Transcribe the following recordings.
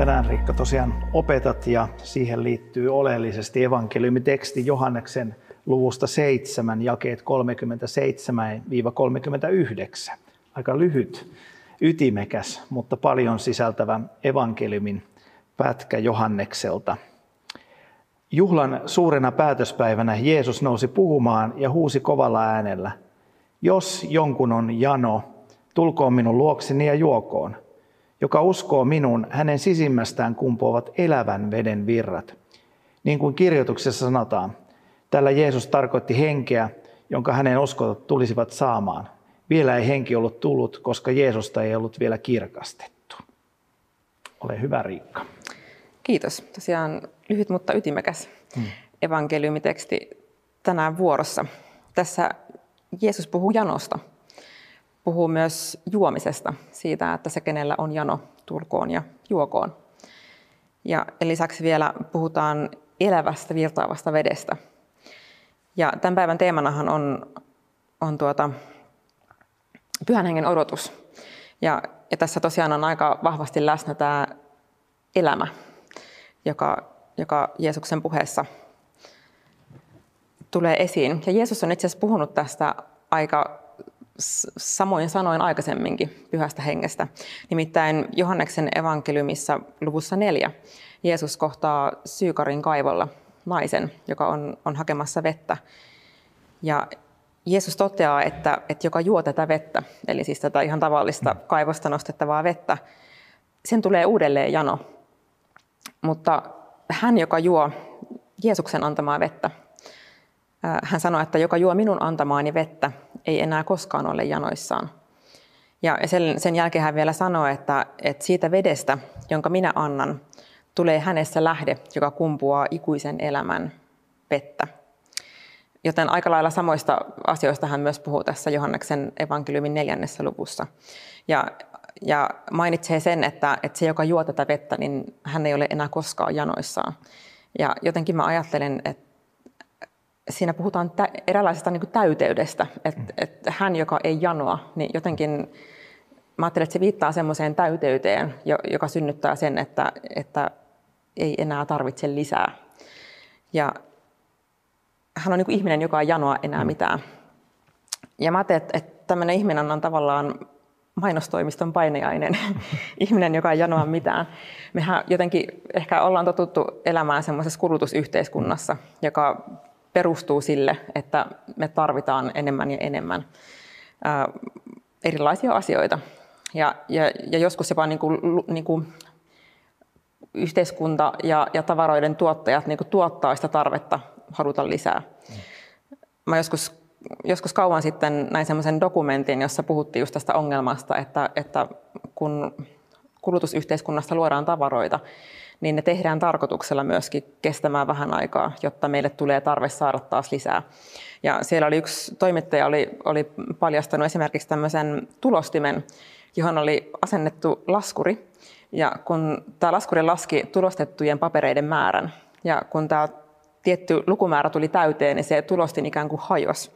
Tänään Riikka tosiaan opetat ja siihen liittyy oleellisesti evankeliumiteksti Johanneksen luvusta 7, jakeet 37-39. Aika lyhyt, ytimekäs, mutta paljon sisältävä evankeliumin pätkä Johannekselta. Juhlan suurena päätöspäivänä Jeesus nousi puhumaan ja huusi kovalla äänellä, jos jonkun on jano, tulkoon minun luokseni ja juokoon – joka uskoo minun, hänen sisimmästään kumpuavat elävän veden virrat. Niin kuin kirjoituksessa sanotaan, tällä Jeesus tarkoitti henkeä, jonka hänen uskot tulisivat saamaan. Vielä ei henki ollut tullut, koska Jeesusta ei ollut vielä kirkastettu. Ole hyvä Riikka. Kiitos. Tosiaan lyhyt, mutta ytimekäs hmm. evankeliumiteksti tänään vuorossa. Tässä Jeesus puhuu janosta puhuu myös juomisesta, siitä, että se kenellä on jano, tulkoon ja juokoon. Ja lisäksi vielä puhutaan elävästä virtaavasta vedestä. Ja tämän päivän teemanahan on, on tuota, pyhän hengen odotus. Ja, ja tässä tosiaan on aika vahvasti läsnä tämä elämä, joka, joka Jeesuksen puheessa tulee esiin. Ja Jeesus on itse asiassa puhunut tästä aika samoin sanoin aikaisemminkin pyhästä hengestä. Nimittäin Johanneksen evankeliumissa luvussa neljä Jeesus kohtaa Syykarin kaivolla naisen, joka on, on hakemassa vettä. Ja Jeesus toteaa, että, että joka juo tätä vettä, eli siis tätä ihan tavallista kaivosta nostettavaa vettä, sen tulee uudelleen jano. Mutta hän, joka juo Jeesuksen antamaa vettä, hän sanoi, että joka juo minun antamaani vettä, ei enää koskaan ole janoissaan. Ja sen, sen jälkeen hän vielä sanoi, että, että siitä vedestä, jonka minä annan, tulee hänessä lähde, joka kumpuaa ikuisen elämän vettä. Joten aika lailla samoista asioista hän myös puhuu tässä Johanneksen evankeliumin neljännessä luvussa. Ja, ja mainitsee sen, että, että se, joka juo tätä vettä, niin hän ei ole enää koskaan janoissaan. Ja jotenkin mä ajattelen, että siinä puhutaan tä- eräänlaisesta niin täyteydestä, että, mm. että hän, joka ei janoa, niin jotenkin mä ajattelen, että se viittaa semmoiseen täyteyteen, joka synnyttää sen, että, että ei enää tarvitse lisää. Ja hän on niin kuin ihminen, joka ei janoa enää mm. mitään. Ja mä ajattelen, että, että tämmöinen ihminen on tavallaan mainostoimiston painajainen, ihminen, joka ei janoa mitään. Mehän jotenkin ehkä ollaan totuttu elämään semmoisessa kulutusyhteiskunnassa, joka perustuu sille, että me tarvitaan enemmän ja enemmän erilaisia asioita. Ja, ja, ja joskus jopa niin kuin, niin kuin yhteiskunta ja, ja tavaroiden tuottajat niin kuin tuottaa sitä tarvetta haluta lisää. Mä joskus, joskus kauan sitten näin semmoisen dokumentin, jossa puhuttiin just tästä ongelmasta, että, että kun kulutusyhteiskunnasta luodaan tavaroita, niin ne tehdään tarkoituksella myöskin kestämään vähän aikaa, jotta meille tulee tarve saada taas lisää. Ja siellä oli yksi toimittaja oli, oli paljastanut esimerkiksi tämmöisen tulostimen, johon oli asennettu laskuri. Ja kun tämä laskuri laski tulostettujen papereiden määrän, ja kun tämä tietty lukumäärä tuli täyteen, niin se tulostin ikään kuin hajosi.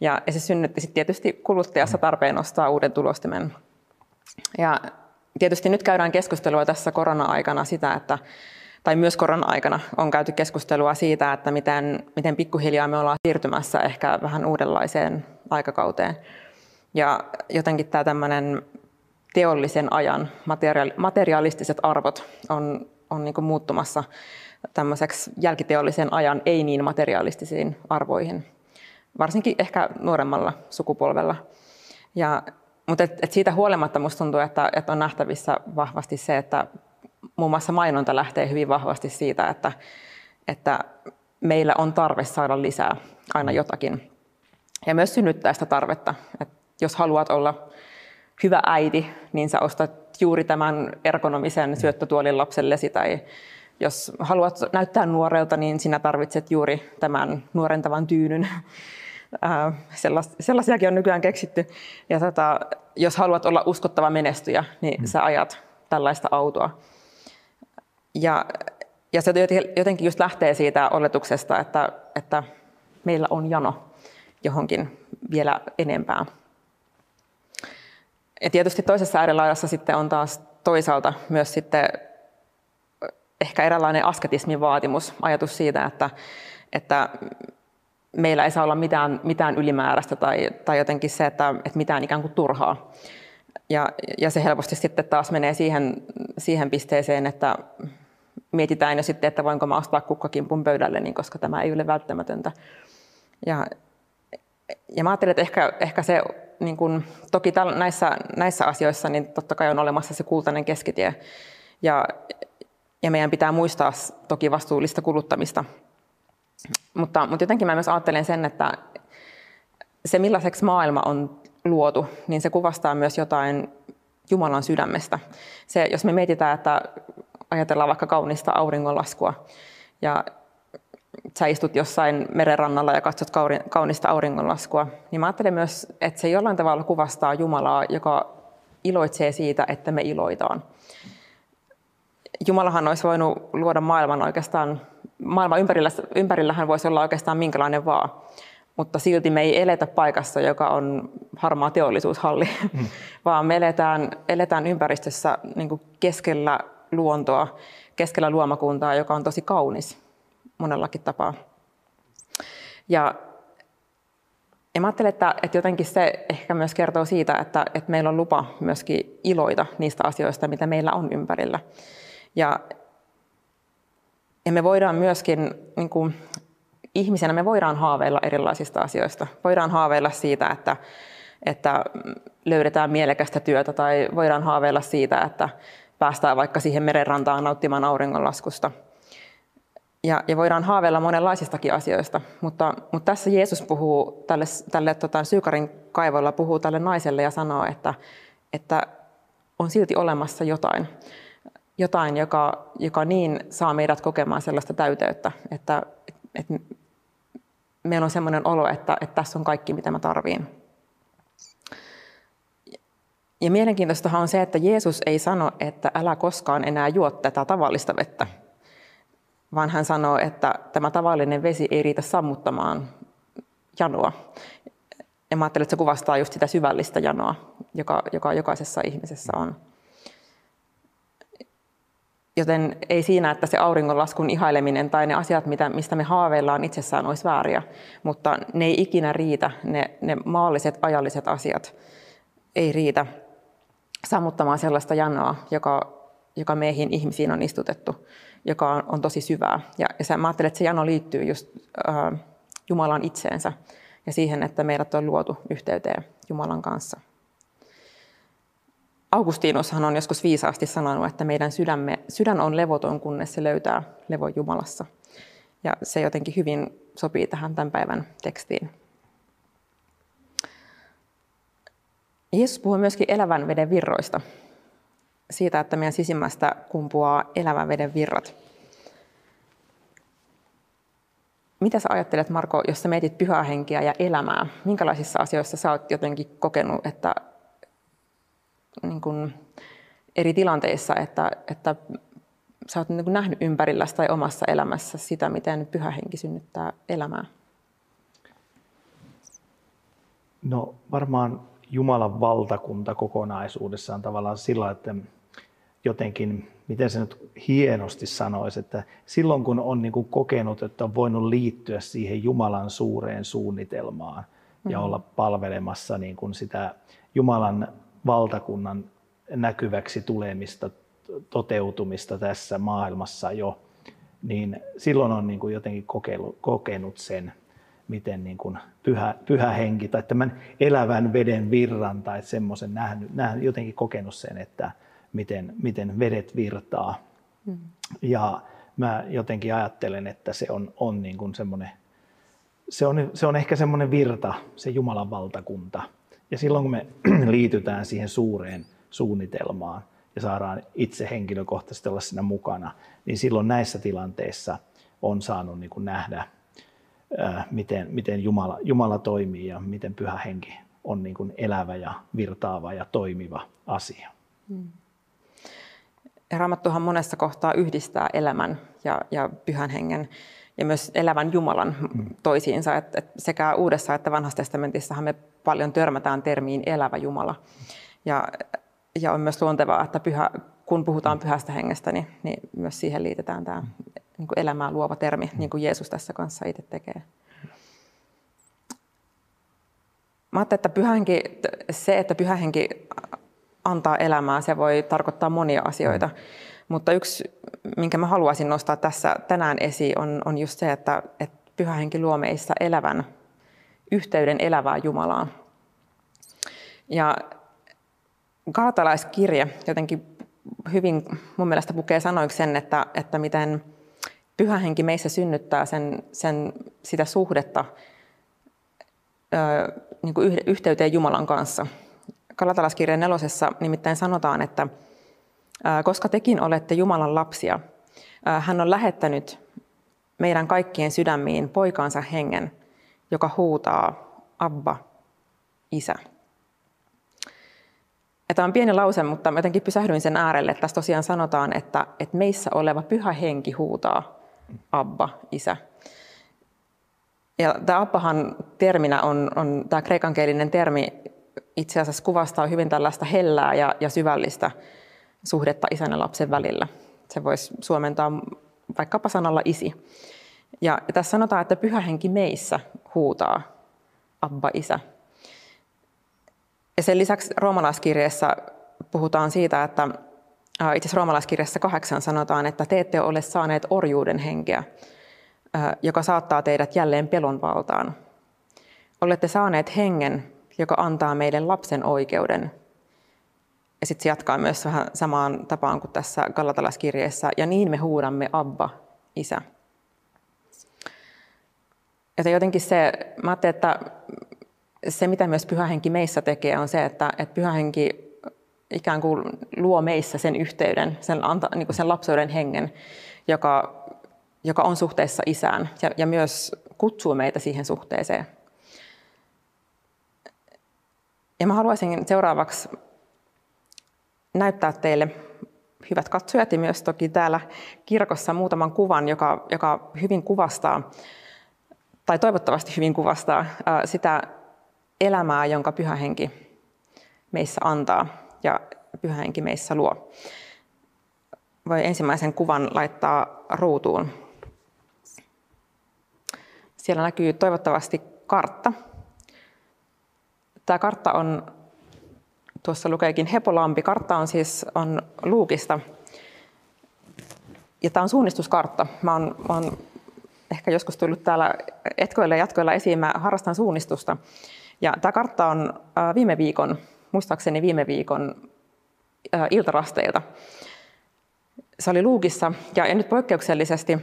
Ja, se synnytti sitten tietysti kuluttajassa tarpeen ostaa uuden tulostimen. Ja Tietysti nyt käydään keskustelua tässä korona-aikana sitä, että tai myös korona-aikana on käyty keskustelua siitä, että miten, miten pikkuhiljaa me ollaan siirtymässä ehkä vähän uudenlaiseen aikakauteen. Ja jotenkin tämä tämmöinen teollisen ajan materialistiset arvot on, on niin muuttumassa tämmöiseksi jälkiteollisen ajan ei niin materialistisiin arvoihin, varsinkin ehkä nuoremmalla sukupolvella. Ja mutta et, et siitä huolimatta minusta tuntuu, että, että on nähtävissä vahvasti se, että muun muassa mainonta lähtee hyvin vahvasti siitä, että, että meillä on tarve saada lisää aina mm. jotakin. Ja myös synnyttää sitä tarvetta. että jos haluat olla hyvä äiti, niin sä ostat juuri tämän ergonomisen mm. syöttötuolin lapsellesi tai, jos haluat näyttää nuorelta, niin sinä tarvitset juuri tämän nuorentavan tyynyn. Sellaisiakin on nykyään keksitty. Ja tota, jos haluat olla uskottava menestyjä, niin mm. sä ajat tällaista autoa. Ja, ja se jotenkin just lähtee siitä oletuksesta, että, että meillä on jano johonkin vielä enempää. Ja tietysti toisessa äärilaidassa sitten on taas toisaalta myös sitten ehkä eräänlainen asketismin vaatimus, ajatus siitä, että, että meillä ei saa olla mitään, mitään ylimääräistä tai, tai jotenkin se, että, että mitään ikään kuin turhaa. Ja, ja se helposti sitten taas menee siihen, siihen pisteeseen, että mietitään jo sitten, että voinko mä ostaa kukkakimpun pöydälle, niin koska tämä ei ole välttämätöntä. Ja, ja mä ajattelen, että ehkä, ehkä se, niin kun, toki täl, näissä, näissä asioissa, niin totta kai on olemassa se kultainen keskitie. Ja, ja meidän pitää muistaa toki vastuullista kuluttamista. Mutta, mutta jotenkin mä myös ajattelen sen, että se millaiseksi maailma on luotu, niin se kuvastaa myös jotain Jumalan sydämestä. Se, jos me mietitään, että ajatellaan vaikka kaunista auringonlaskua ja sä istut jossain merenrannalla ja katsot kaunista auringonlaskua, niin mä ajattelen myös, että se jollain tavalla kuvastaa Jumalaa, joka iloitsee siitä, että me iloitaan. Jumalahan olisi voinut luoda maailman oikeastaan, maailman ympärillä, ympärillähän voisi olla oikeastaan minkälainen vaan, mutta silti me ei eletä paikassa, joka on harmaa teollisuushalli, mm. vaan me eletään, eletään ympäristössä niin keskellä luontoa, keskellä luomakuntaa, joka on tosi kaunis monellakin tapaa. Ja, ja mä ajattelen, että, että jotenkin se ehkä myös kertoo siitä, että, että meillä on lupa myöskin iloita niistä asioista, mitä meillä on ympärillä. Ja, ja me voidaan myöskin, niin kuin, ihmisenä me voidaan haaveilla erilaisista asioista. Voidaan haaveilla siitä, että, että löydetään mielekästä työtä tai voidaan haaveilla siitä, että päästään vaikka siihen merenrantaan nauttimaan auringonlaskusta. Ja, ja voidaan haaveilla monenlaisistakin asioista, mutta, mutta tässä Jeesus puhuu tälle, tälle tota, Syykarin kaivolla puhuu tälle naiselle ja sanoo, että, että on silti olemassa jotain jotain, joka, joka niin saa meidät kokemaan sellaista täyteyttä, että, että meillä on sellainen olo, että, että tässä on kaikki, mitä mä tarviin. Ja mielenkiintoista on se, että Jeesus ei sano, että älä koskaan enää juo tätä tavallista vettä, vaan hän sanoo, että tämä tavallinen vesi ei riitä sammuttamaan janoa. Ja mä ajattelen, että se kuvastaa just sitä syvällistä janoa, joka, joka jokaisessa ihmisessä on. Joten ei siinä, että se auringonlaskun ihaileminen tai ne asiat, mitä, mistä me haaveillaan itsessään, olisi vääriä, mutta ne ei ikinä riitä, ne, ne maalliset, ajalliset asiat ei riitä sammuttamaan sellaista janoa, joka, joka meihin ihmisiin on istutettu, joka on, on tosi syvää. Ja, ja se, mä ajattelen, että se jano liittyy just äh, Jumalan itseensä ja siihen, että meidät on luotu yhteyteen Jumalan kanssa. Augustinushan on joskus viisaasti sanonut, että meidän sydämme, sydän on levoton, kunnes se löytää levon Jumalassa. Ja se jotenkin hyvin sopii tähän tämän päivän tekstiin. Jeesus puhuu myöskin elävän veden virroista. Siitä, että meidän sisimmästä kumpuaa elävän veden virrat. Mitä sä ajattelet, Marko, jos sä mietit pyhää henkeä ja elämää? Minkälaisissa asioissa sä oot jotenkin kokenut, että niin kuin eri tilanteissa, että, että sä oot niin kuin nähnyt ympärillä tai omassa elämässä sitä, miten pyhä henki synnyttää elämää? No varmaan Jumalan valtakunta kokonaisuudessaan tavallaan sillä, että jotenkin, miten se nyt hienosti sanoisi, että silloin kun on niin kuin kokenut, että on voinut liittyä siihen Jumalan suureen suunnitelmaan mm-hmm. ja olla palvelemassa niin kuin sitä Jumalan valtakunnan näkyväksi tulemista, toteutumista tässä maailmassa jo, niin silloin on niin kuin jotenkin kokenut, kokenut sen, miten niin kuin pyhä, pyhä henki tai tämän elävän veden virran tai semmoisen nähnyt, nähnyt, jotenkin kokenut sen, että miten, miten vedet virtaa. Mm. Ja mä jotenkin ajattelen, että se on, on niin kuin semmoinen, se on, se on ehkä semmoinen virta, se Jumalan valtakunta, ja silloin kun me liitytään siihen suureen suunnitelmaan, ja saadaan itse henkilökohtaisesti olla siinä mukana, niin silloin näissä tilanteissa on saanut niin kuin nähdä, miten, miten Jumala, Jumala toimii ja miten pyhä henki on niin kuin elävä ja virtaava ja toimiva asia. Hmm. Raamattuhan monessa kohtaa yhdistää elämän ja, ja pyhän hengen ja myös elävän Jumalan hmm. toisiinsa. Et, et sekä Uudessa että Vanhassa testamentissahan me paljon törmätään termiin elävä Jumala. Ja, ja on myös luontevaa, että pyhä, kun puhutaan pyhästä hengestä, niin, niin myös siihen liitetään tämä niin kuin elämää luova termi, niin kuin Jeesus tässä kanssa itse tekee. Mä ajattelin, että pyhänki, se, että pyhähenki antaa elämää, se voi tarkoittaa monia asioita. Mutta yksi, minkä mä haluaisin nostaa tässä tänään esiin, on, on just se, että, että pyhähenki luo meissä elävän yhteyden elävää Jumalaa. Ja Galatalaiskirje jotenkin hyvin mun mielestä pukee sanoiksi sen, että, että miten pyhä henki meissä synnyttää sen, sen, sitä suhdetta ö, niin kuin yhteyteen Jumalan kanssa. Kalatalaskirjan nelosessa nimittäin sanotaan, että koska tekin olette Jumalan lapsia, hän on lähettänyt meidän kaikkien sydämiin poikaansa hengen, joka huutaa Abba, Isä. Ja tämä on pieni lause, mutta mä jotenkin pysähdyin sen äärelle. Tässä tosiaan sanotaan, että, että meissä oleva pyhä henki huutaa Abba, Isä. Ja tämä Abbahan terminä on, on tämä kreikankielinen termi itse asiassa kuvastaa hyvin tällaista hellää ja, ja syvällistä suhdetta isän ja lapsen välillä. Se voisi suomentaa vaikkapa sanalla isi. Ja, tässä sanotaan, että pyhä henki meissä huutaa Abba, Isä. Ja sen lisäksi roomalaiskirjeessä puhutaan siitä, että itse asiassa roomalaiskirjassa kahdeksan sanotaan, että te ette ole saaneet orjuuden henkeä, joka saattaa teidät jälleen pelon valtaan. Olette saaneet hengen, joka antaa meille lapsen oikeuden. Ja sitten se jatkaa myös vähän samaan tapaan kuin tässä Galatalaiskirjeessä. Ja niin me huudamme Abba, Isä. Ja jotenkin se, mä että se, mitä myös pyhähenki meissä tekee, on se, että, että pyhähenki ikään kuin luo meissä sen yhteyden, sen, anta, niin kuin sen lapsuuden hengen, joka, joka on suhteessa isään ja, ja myös kutsuu meitä siihen suhteeseen. Ja mä haluaisin seuraavaksi näyttää teille, hyvät katsojat ja myös toki täällä kirkossa muutaman kuvan, joka, joka hyvin kuvastaa, tai toivottavasti hyvin kuvastaa sitä elämää, jonka pyhä henki meissä antaa ja pyhä henki meissä luo. Voi ensimmäisen kuvan laittaa ruutuun. Siellä näkyy toivottavasti kartta. Tämä kartta on, tuossa lukeekin Hepolampi, kartta on siis on Luukista. Ja tämä on suunnistuskartta. Mä oon, mä oon ehkä joskus tullut täällä etkoilla ja jatkoilla esiin, mä harrastan suunnistusta. Ja tämä kartta on viime viikon, muistaakseni viime viikon iltarasteilta. Se oli Luukissa ja nyt poikkeuksellisesti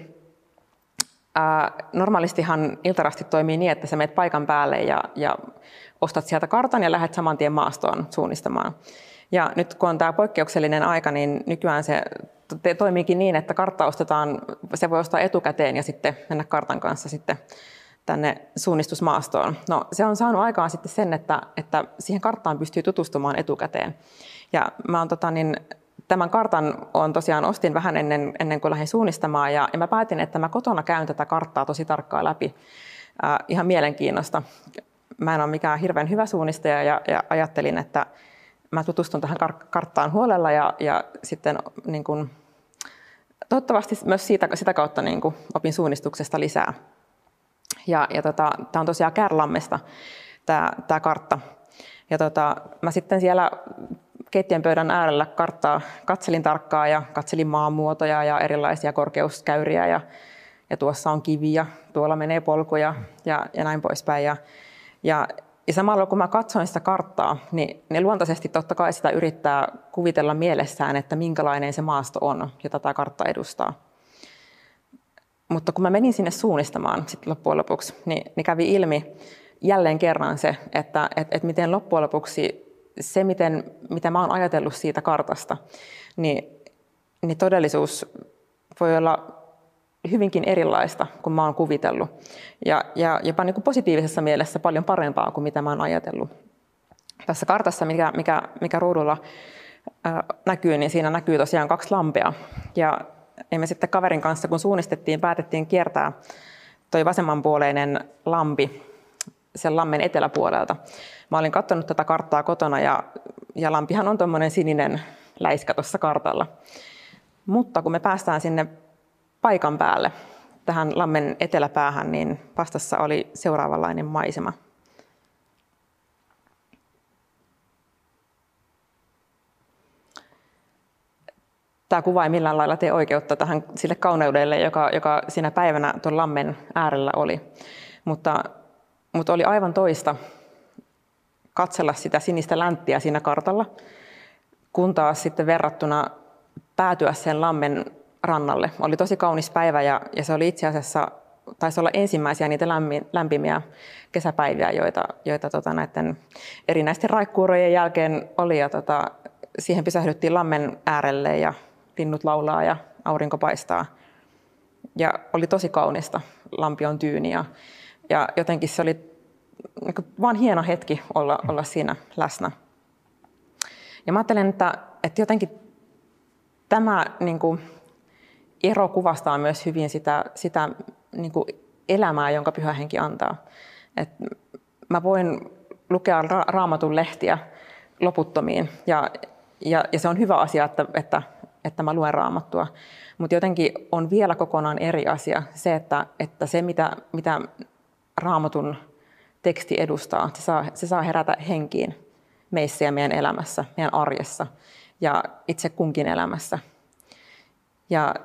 normaalistihan iltarasti toimii niin, että sä menet paikan päälle ja, ja ostat sieltä kartan ja lähdet saman tien maastoon suunnistamaan. Ja nyt kun on tämä poikkeuksellinen aika, niin nykyään se toimiikin niin, että kartta ostetaan, se voi ostaa etukäteen ja sitten mennä kartan kanssa sitten tänne suunnistusmaastoon. No, se on saanut aikaan sitten sen, että, että siihen karttaan pystyy tutustumaan etukäteen. Ja mä oon, tota, niin, tämän kartan on tosiaan ostin vähän ennen, ennen kuin lähdin suunnistamaan ja, ja mä päätin, että mä kotona käyn tätä karttaa tosi tarkkaan läpi. Äh, ihan mielenkiinnosta. Mä en ole mikään hirveän hyvä suunnistaja ja, ja ajattelin, että mä tutustun tähän kar- karttaan huolella ja, ja sitten niin kun, toivottavasti myös siitä, sitä kautta niin kun, opin suunnistuksesta lisää. Ja, ja tota, tämä on tosiaan Kärlammesta tämä, kartta. Ja tota, mä sitten siellä keittiön pöydän äärellä karttaa katselin tarkkaan ja katselin maanmuotoja ja erilaisia korkeuskäyriä ja, ja tuossa on kiviä, tuolla menee polkuja ja, ja näin poispäin. Ja, ja, ja samalla kun mä katsoin sitä karttaa, niin ne luontaisesti totta kai sitä yrittää kuvitella mielessään, että minkälainen se maasto on, jota tämä kartta edustaa. Mutta kun mä menin sinne suunnistamaan sit loppujen lopuksi, niin, niin kävi ilmi jälleen kerran se, että et, et miten loppujen lopuksi se, miten, mitä mä oon ajatellut siitä kartasta, niin, niin todellisuus voi olla hyvinkin erilaista kuin mä oon kuvitellut. Ja, ja jopa niin kuin positiivisessa mielessä paljon parempaa kuin mitä mä oon ajatellut. Tässä kartassa, mikä, mikä, mikä ruudulla näkyy, niin siinä näkyy tosiaan kaksi lampea. Ja me sitten kaverin kanssa, kun suunnistettiin, päätettiin kiertää toi vasemmanpuoleinen lampi sen lammen eteläpuolelta. Mä olin katsonut tätä karttaa kotona ja, ja lampihan on tuommoinen sininen läiskä tuossa kartalla. Mutta kun me päästään sinne paikan päälle, tähän lammen eteläpäähän, niin vastassa oli seuraavanlainen maisema. Tämä kuva ei millään lailla tee oikeutta tähän sille kauneudelle, joka, joka siinä päivänä tuon lammen äärellä oli. Mutta, mutta oli aivan toista katsella sitä sinistä länttiä siinä kartalla, kun taas sitten verrattuna päätyä sen lammen rannalle. Oli tosi kaunis päivä ja, ja se oli itse asiassa, taisi olla ensimmäisiä niitä lämpimiä kesäpäiviä, joita, joita tota, näiden erinäisten raikkuurojen jälkeen oli. Ja tota, siihen pysähdyttiin lammen äärelle ja linnut laulaa ja aurinko paistaa. Ja oli tosi kaunista, lampi on tyyni ja, ja jotenkin se oli niin vaan hieno hetki olla, olla siinä läsnä. Ja mä ajattelen, että, että jotenkin tämä niin kuin, ero kuvastaa myös hyvin sitä, sitä niin kuin elämää, jonka pyhä henki antaa. Et mä voin lukea ra- raamatun lehtiä loputtomiin ja, ja, ja se on hyvä asia, että, että, että mä luen raamattua. Mutta jotenkin on vielä kokonaan eri asia se, että, että se mitä, mitä raamatun teksti edustaa, se saa, se saa herätä henkiin meissä ja meidän elämässä, meidän arjessa ja itse kunkin elämässä. Ja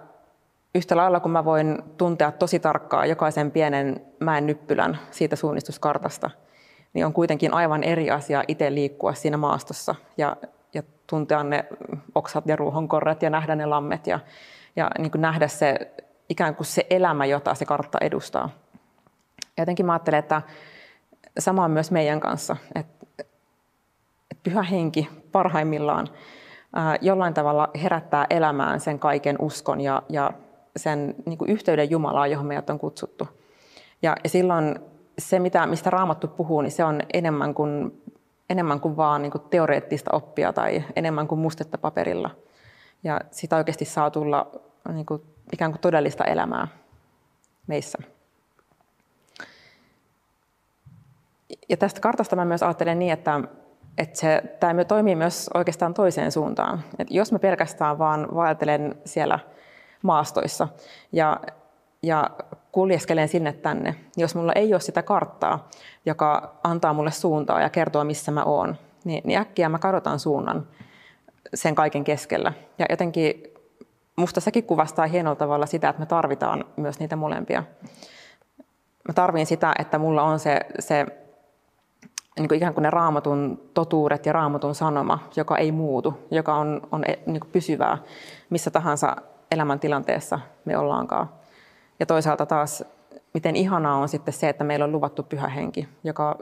yhtä lailla kun mä voin tuntea tosi tarkkaa jokaisen pienen mäen nyppylän siitä suunnistuskartasta, niin on kuitenkin aivan eri asia itse liikkua siinä maastossa ja, ja tuntea ne oksat ja ruuhonkorret ja nähdä ne lammet ja, ja niin kuin nähdä se ikään kuin se elämä, jota se kartta edustaa. Jotenkin mä ajattelen, että sama on myös meidän kanssa, että, että pyhä henki parhaimmillaan jollain tavalla herättää elämään sen kaiken uskon ja, ja sen niin kuin yhteyden Jumalaa, johon meidät on kutsuttu. Ja, ja silloin se, mitä, mistä Raamattu puhuu, niin se on enemmän kuin, enemmän kuin vaan niin kuin teoreettista oppia tai enemmän kuin mustetta paperilla. Ja sitä oikeasti saa tulla niin kuin, ikään kuin todellista elämää meissä. Ja tästä kartasta mä myös ajattelen niin, että, että se, tämä toimii myös oikeastaan toiseen suuntaan. Et jos mä pelkästään vaan vaeltelen siellä – maastoissa ja, ja kuljeskelen sinne tänne. Jos mulla ei ole sitä karttaa, joka antaa mulle suuntaa ja kertoo, missä mä oon, niin, niin äkkiä mä kadotan suunnan sen kaiken keskellä. Ja jotenkin musta sekin kuvastaa hienolla tavalla sitä, että me tarvitaan myös niitä molempia. Mä tarvin sitä, että mulla on se, se niin kuin ikään kuin ne raamatun totuudet ja raamatun sanoma, joka ei muutu, joka on, on niin kuin pysyvää missä tahansa elämäntilanteessa me ollaankaan. Ja toisaalta taas, miten ihanaa on sitten se, että meillä on luvattu pyhä henki, joka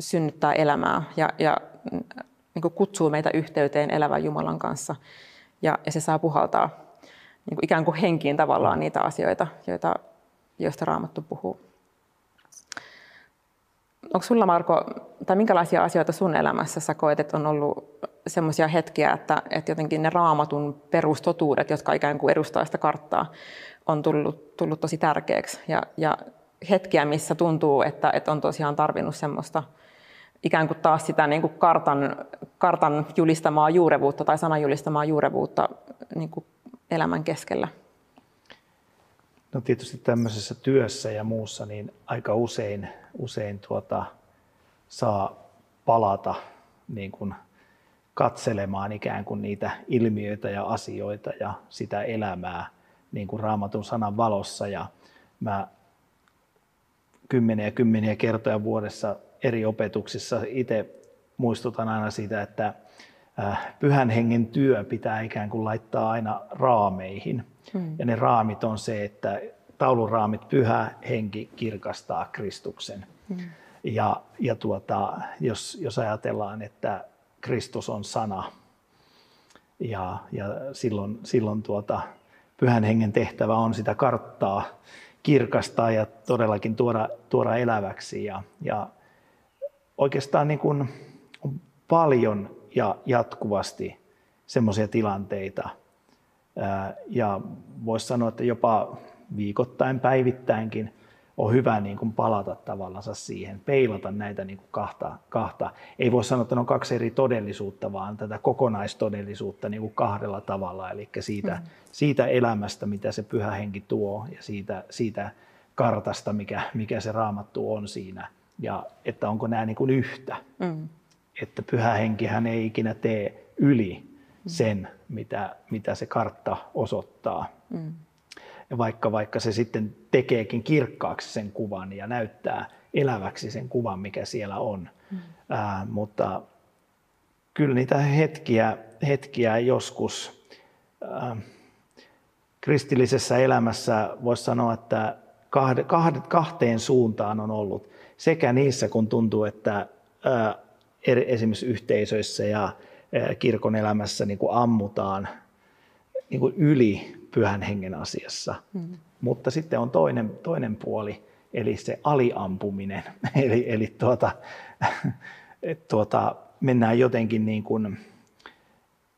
synnyttää elämää ja, ja niin kuin kutsuu meitä yhteyteen elävän Jumalan kanssa. Ja, ja se saa puhaltaa niin kuin ikään kuin henkiin tavallaan niitä asioita, joita, joista Raamattu puhuu. Onko sulla Marko, tai minkälaisia asioita sun elämässä sä koet, että on ollut semmoisia hetkiä, että, että jotenkin ne raamatun perustotuudet, jotka ikään kuin edustaa sitä karttaa, on tullut, tullut tosi tärkeäksi. Ja, ja hetkiä, missä tuntuu, että, että on tosiaan tarvinnut semmoista ikään kuin taas sitä niin kuin kartan, kartan julistamaa juurevuutta tai sanan julistamaa juurevuutta niin kuin elämän keskellä. No tietysti tämmöisessä työssä ja muussa niin aika usein, usein tuota, saa palata niin kuin katselemaan ikään kuin niitä ilmiöitä ja asioita ja sitä elämää niin kuin raamatun sanan valossa. Ja mä kymmeniä kymmeniä kertoja vuodessa eri opetuksissa itse muistutan aina siitä, että äh, pyhän hengen työ pitää ikään kuin laittaa aina raameihin. Hmm. Ja ne raamit on se, että tauluraamit pyhä henki kirkastaa Kristuksen. Hmm. Ja, ja tuota, jos, jos ajatellaan, että Kristus on sana. Ja, ja silloin, silloin tuota, pyhän hengen tehtävä on sitä karttaa, kirkastaa ja todellakin tuoda, tuoda eläväksi. Ja, ja oikeastaan niin kuin on paljon ja jatkuvasti semmoisia tilanteita. Ja voisi sanoa, että jopa viikoittain, päivittäinkin on hyvä niin kuin palata tavallaan siihen, peilata näitä niin kuin kahta, kahta. Ei voi sanoa, että ne on kaksi eri todellisuutta, vaan tätä kokonaistodellisuutta niin kuin kahdella tavalla. Eli siitä, mm-hmm. siitä elämästä, mitä se pyhä henki tuo ja siitä, siitä kartasta, mikä, mikä se raamattu on siinä. Ja että onko nämä niin kuin yhtä. Mm-hmm. Että pyhä henkihän ei ikinä tee yli sen, mitä, mitä se kartta osoittaa. Mm. Ja vaikka, vaikka se sitten tekeekin kirkkaaksi sen kuvan ja näyttää eläväksi sen kuvan, mikä siellä on. Mm. Ää, mutta kyllä niitä hetkiä, hetkiä joskus ää, kristillisessä elämässä voisi sanoa, että kahde, kahde, kahteen suuntaan on ollut. Sekä niissä, kun tuntuu, että ää, esimerkiksi yhteisöissä ja kirkon elämässä niin kuin ammutaan niin kuin yli pyhän hengen asiassa. Mm. Mutta sitten on toinen, toinen puoli, eli se aliampuminen. eli eli tuota, tuota, mennään jotenkin niin kuin,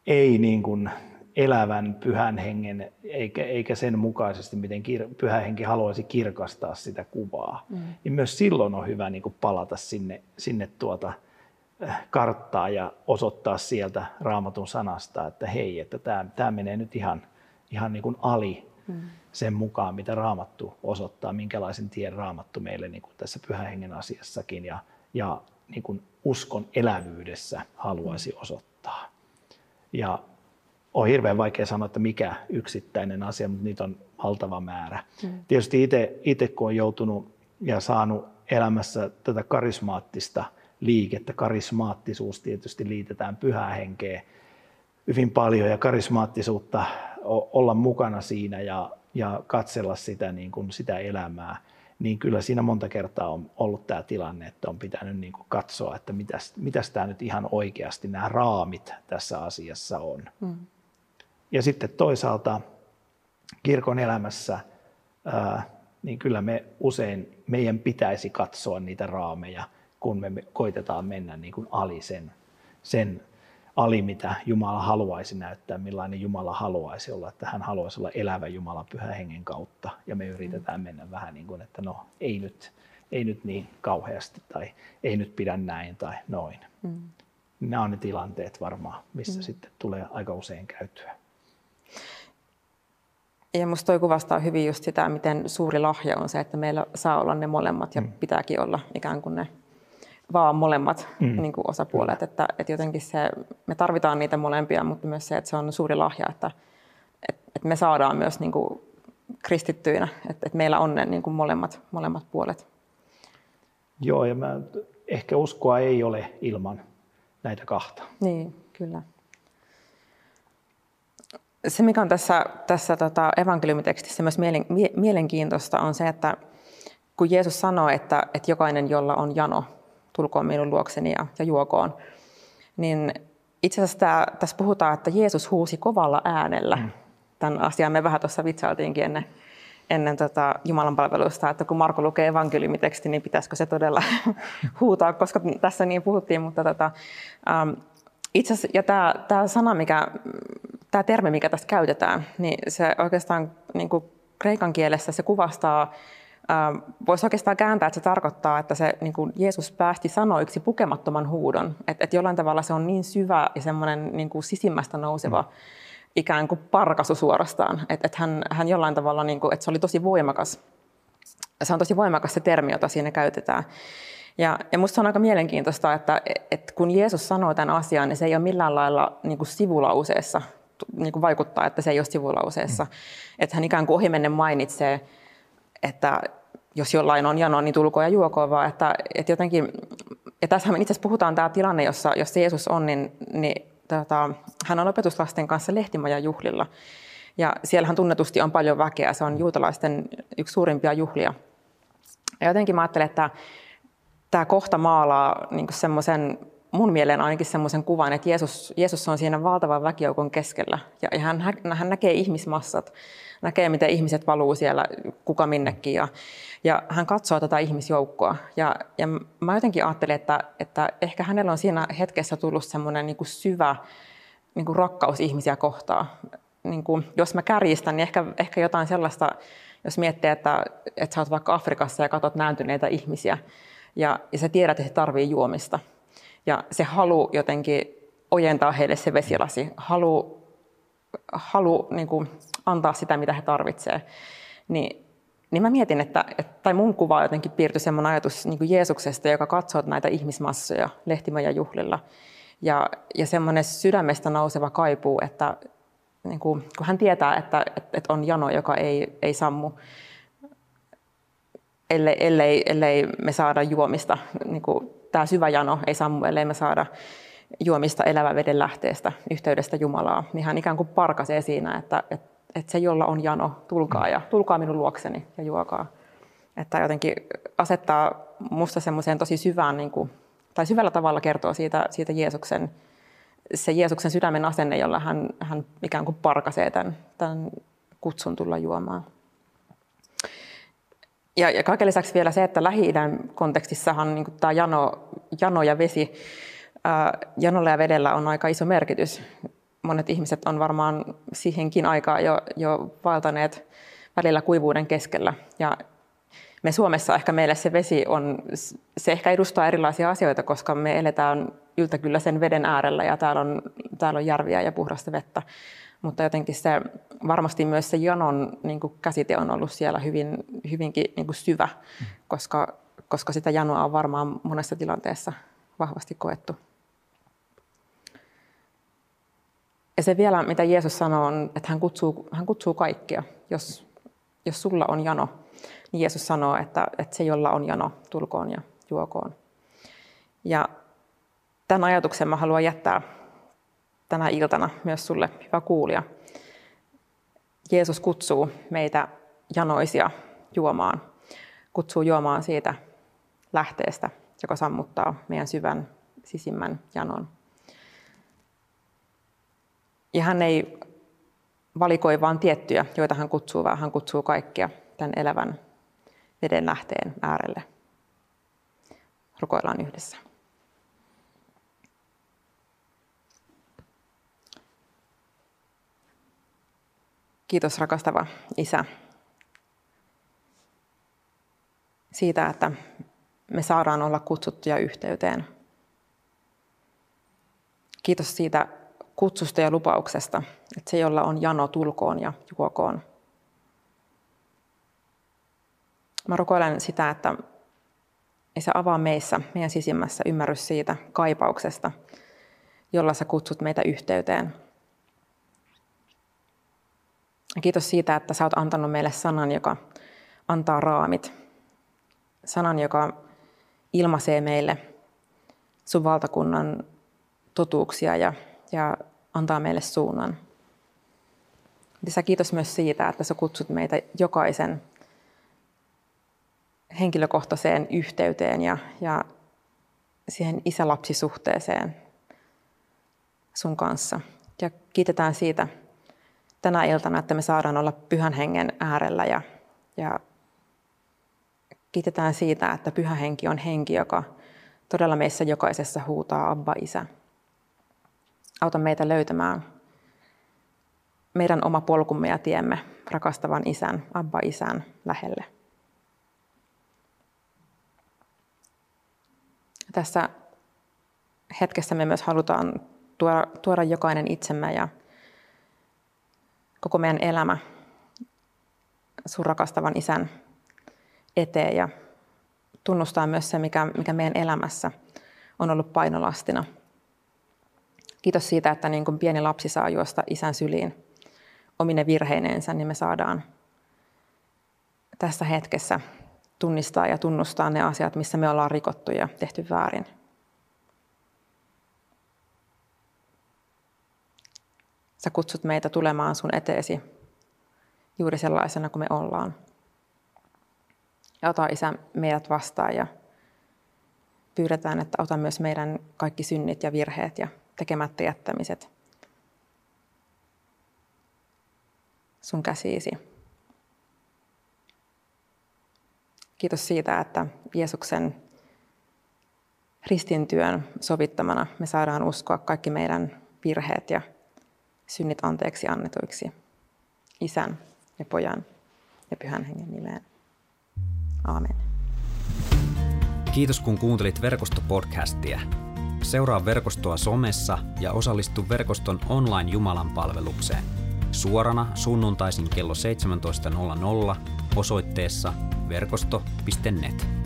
ei niin kuin elävän pyhän hengen, eikä, eikä sen mukaisesti, miten kir, pyhä henki haluaisi kirkastaa sitä kuvaa. Mm. Niin myös silloin on hyvä niin kuin palata sinne, sinne tuota, karttaa ja osoittaa sieltä raamatun sanasta, että hei, että tämä, tämä menee nyt ihan, ihan niin kuin ali mm. sen mukaan, mitä raamattu osoittaa, minkälaisen tien raamattu meille niin kuin tässä pyhän hengen asiassakin ja, ja niin kuin uskon elävyydessä haluaisi mm. osoittaa. Ja on hirveän vaikea sanoa, että mikä yksittäinen asia, mutta niitä on valtava määrä. Mm. Tietysti itse kun on joutunut ja saanut elämässä tätä karismaattista liikettä. Karismaattisuus tietysti liitetään pyhää henkeä hyvin paljon ja karismaattisuutta olla mukana siinä ja, ja katsella sitä, niin kuin sitä elämää, niin kyllä siinä monta kertaa on ollut tämä tilanne, että on pitänyt niin kuin katsoa, että mitäs, mitäs tämä nyt ihan oikeasti nämä raamit tässä asiassa on. Mm. Ja sitten toisaalta kirkon elämässä, ää, niin kyllä me usein, meidän pitäisi katsoa niitä raameja kun me koitetaan mennä niin kuin ali sen, sen ali, mitä Jumala haluaisi näyttää, millainen Jumala haluaisi olla, että hän haluaisi olla elävä Jumala pyhän hengen kautta. Ja me yritetään mennä vähän niin kuin, että no ei nyt, ei nyt niin kauheasti tai ei nyt pidä näin tai noin. Mm. Nämä on ne tilanteet varmaan, missä mm. sitten tulee aika usein käytyä. Ja minusta toi kuvastaa hyvin just sitä, miten suuri lahja on se, että meillä saa olla ne molemmat ja mm. pitääkin olla ikään kuin ne vaan molemmat mm. niin kuin osapuolet. Että, että jotenkin se, me tarvitaan niitä molempia, mutta myös se, että se on suuri lahja, että, että me saadaan myös niin kuin kristittyinä, että, että meillä on ne niin kuin molemmat, molemmat puolet. Joo, ja mä, ehkä uskoa ei ole ilman näitä kahta. Niin, kyllä. Se, mikä on tässä, tässä tota evankeliumitekstissä myös mielenkiintoista, on se, että kun Jeesus sanoo, että, että jokainen, jolla on jano, tulkoon minun luokseni ja, ja juokoon. Niin itse asiassa tämä, tässä puhutaan, että Jeesus huusi kovalla äänellä. Mm. Tämän asian me vähän tuossa vitsailtiinkin ennen, ennen tota Jumalan palvelusta, että kun Marko lukee evankeliumiteksti, niin pitäisikö se todella huutaa, koska tässä niin puhuttiin. Mutta tota, ähm, itse asiassa, ja tämä, tämä sana, mikä, tämä termi, mikä tässä käytetään, niin se oikeastaan niin kuin kreikan kielessä se kuvastaa voisi oikeastaan kääntää, että se tarkoittaa, että se niin kuin Jeesus päästi sanoiksi pukemattoman huudon. Että et jollain tavalla se on niin syvä ja semmoinen niin kuin sisimmästä nouseva mm. ikään kuin parkasu suorastaan. Että et hän, hän jollain tavalla, niin kuin, että se oli tosi voimakas. Se on tosi voimakas se termi, jota siinä käytetään. Ja, ja musta on aika mielenkiintoista, että, että kun Jeesus sanoo tämän asian, niin se ei ole millään lailla niin kuin sivulauseessa niin kuin vaikuttaa, että se ei ole sivulauseessa. Mm. Että hän ikään kuin ohimennen mainitsee, että jos jollain on jano, niin tulkoon ja juokoon, vaan että, että jotenkin, ja tässähän itse asiassa puhutaan tämä tilanne, jossa, jossa Jeesus on, niin, niin tota, hän on opetuslasten kanssa lehtimajan juhlilla. Ja siellähän tunnetusti on paljon väkeä, se on juutalaisten yksi suurimpia juhlia. Ja jotenkin mä ajattelen, että tämä kohta maalaa niin semmoisen mun mieleen ainakin semmoisen kuvan, että Jeesus, Jeesus on siinä valtavan väkijoukon keskellä ja hän, hän näkee ihmismassat, näkee miten ihmiset valuu siellä kuka minnekin ja, ja hän katsoo tätä ihmisjoukkoa. Ja, ja mä jotenkin ajattelin, että, että ehkä hänellä on siinä hetkessä tullut semmoinen niin syvä niin kuin rakkaus ihmisiä kohtaan. Niin kuin, jos mä kärjistän, niin ehkä, ehkä jotain sellaista, jos miettii, että, että sä oot vaikka Afrikassa ja katsot nääntyneitä ihmisiä ja, ja sä tiedät, että he tarvii juomista – ja se halu jotenkin ojentaa heille se vesilasi, halu, halu niin kuin antaa sitä, mitä he tarvitsevat. Niin, niin mä mietin, että, tai mun kuva jotenkin piirtyi sellainen ajatus niin kuin Jeesuksesta, joka katsoo näitä ihmismassoja lehtimajan juhlilla. Ja, ja semmoinen sydämestä nouseva kaipuu, että niin kuin, kun hän tietää, että, että, että on jano, joka ei, ei sammu, ellei, ellei, ellei me saada juomista niin kuin tämä syvä jano ei sammu, ellei me saada juomista elävän veden lähteestä, yhteydestä Jumalaa, niin hän ikään kuin parkasee siinä, että, että, että se, jolla on jano, tulkaa ja tulkaa minun luokseni ja juokaa. Että jotenkin asettaa musta semmoiseen tosi syvään, niin kuin, tai syvällä tavalla kertoo siitä, siitä Jeesuksen, se Jeesuksen sydämen asenne, jolla hän, hän ikään kuin parkasee tämän, tämän kutsun tulla juomaan. Ja, ja kaiken lisäksi vielä se, että Lähi-idän kontekstissahan niin tämä jano, jano ja vesi, ää, janolla ja vedellä on aika iso merkitys. Monet ihmiset on varmaan siihenkin aikaa jo, jo vaeltaneet välillä kuivuuden keskellä. Ja me Suomessa ehkä meille se vesi on, se ehkä edustaa erilaisia asioita, koska me eletään yltä sen veden äärellä ja täällä on, täällä on järviä ja puhdasta vettä. Mutta jotenkin se, varmasti myös se janon niin kuin käsite on ollut siellä hyvin, hyvinkin niin kuin syvä, koska, koska sitä janoa on varmaan monessa tilanteessa vahvasti koettu. Ja se vielä, mitä Jeesus sanoo, on, että hän kutsuu, hän kutsuu kaikkia. Jos, jos sulla on jano, niin Jeesus sanoo, että, että se, jolla on jano, tulkoon ja juokoon. Ja tämän ajatuksen mä haluan jättää tänä iltana myös sulle, hyvä kuulija. Jeesus kutsuu meitä janoisia juomaan. Kutsuu juomaan siitä lähteestä, joka sammuttaa meidän syvän sisimmän janon. Ja hän ei valikoi vain tiettyjä, joita hän kutsuu, vaan hän kutsuu kaikkia tämän elävän veden lähteen äärelle. Rukoillaan yhdessä. Kiitos rakastava Isä siitä, että me saadaan olla kutsuttuja yhteyteen. Kiitos siitä kutsusta ja lupauksesta, että se, jolla on jano, tulkoon ja juokoon. Mä rukoilen sitä, että Isä avaa meissä, meidän sisimmässä ymmärrys siitä kaipauksesta, jolla sä kutsut meitä yhteyteen – Kiitos siitä, että sä oot antanut meille sanan, joka antaa raamit. Sanan, joka ilmaisee meille sun valtakunnan totuuksia ja, ja antaa meille suunnan. Lisä kiitos myös siitä, että sä kutsut meitä jokaisen henkilökohtaiseen yhteyteen ja, ja siihen isä-lapsisuhteeseen sun kanssa. Ja kiitetään siitä, tänä iltana, että me saadaan olla pyhän hengen äärellä ja, ja kiitetään siitä, että pyhä henki on henki, joka todella meissä jokaisessa huutaa Abba Isä. Auta meitä löytämään meidän oma polkumme ja tiemme rakastavan isän, Abba Isän lähelle. Tässä hetkessä me myös halutaan tuoda, tuoda jokainen itsemme ja koko meidän elämä sun rakastavan isän eteen ja tunnustaa myös se, mikä, mikä meidän elämässä on ollut painolastina. Kiitos siitä, että niin kuin pieni lapsi saa juosta isän syliin omine virheineensä, niin me saadaan tässä hetkessä tunnistaa ja tunnustaa ne asiat, missä me ollaan rikottu ja tehty väärin. Sä kutsut meitä tulemaan sun eteesi juuri sellaisena kuin me ollaan. Ja ota Isä meidät vastaan ja pyydetään, että ota myös meidän kaikki synnit ja virheet ja tekemättä jättämiset sun käsiisi. Kiitos siitä, että Jeesuksen ristintyön sovittamana me saadaan uskoa kaikki meidän virheet ja synnit anteeksi annetuiksi isän ja pojan ja pyhän hengen nimeen. Aamen. Kiitos kun kuuntelit verkostopodcastia. Seuraa verkostoa somessa ja osallistu verkoston online Jumalan palvelukseen. Suorana sunnuntaisin kello 17.00 osoitteessa verkosto.net.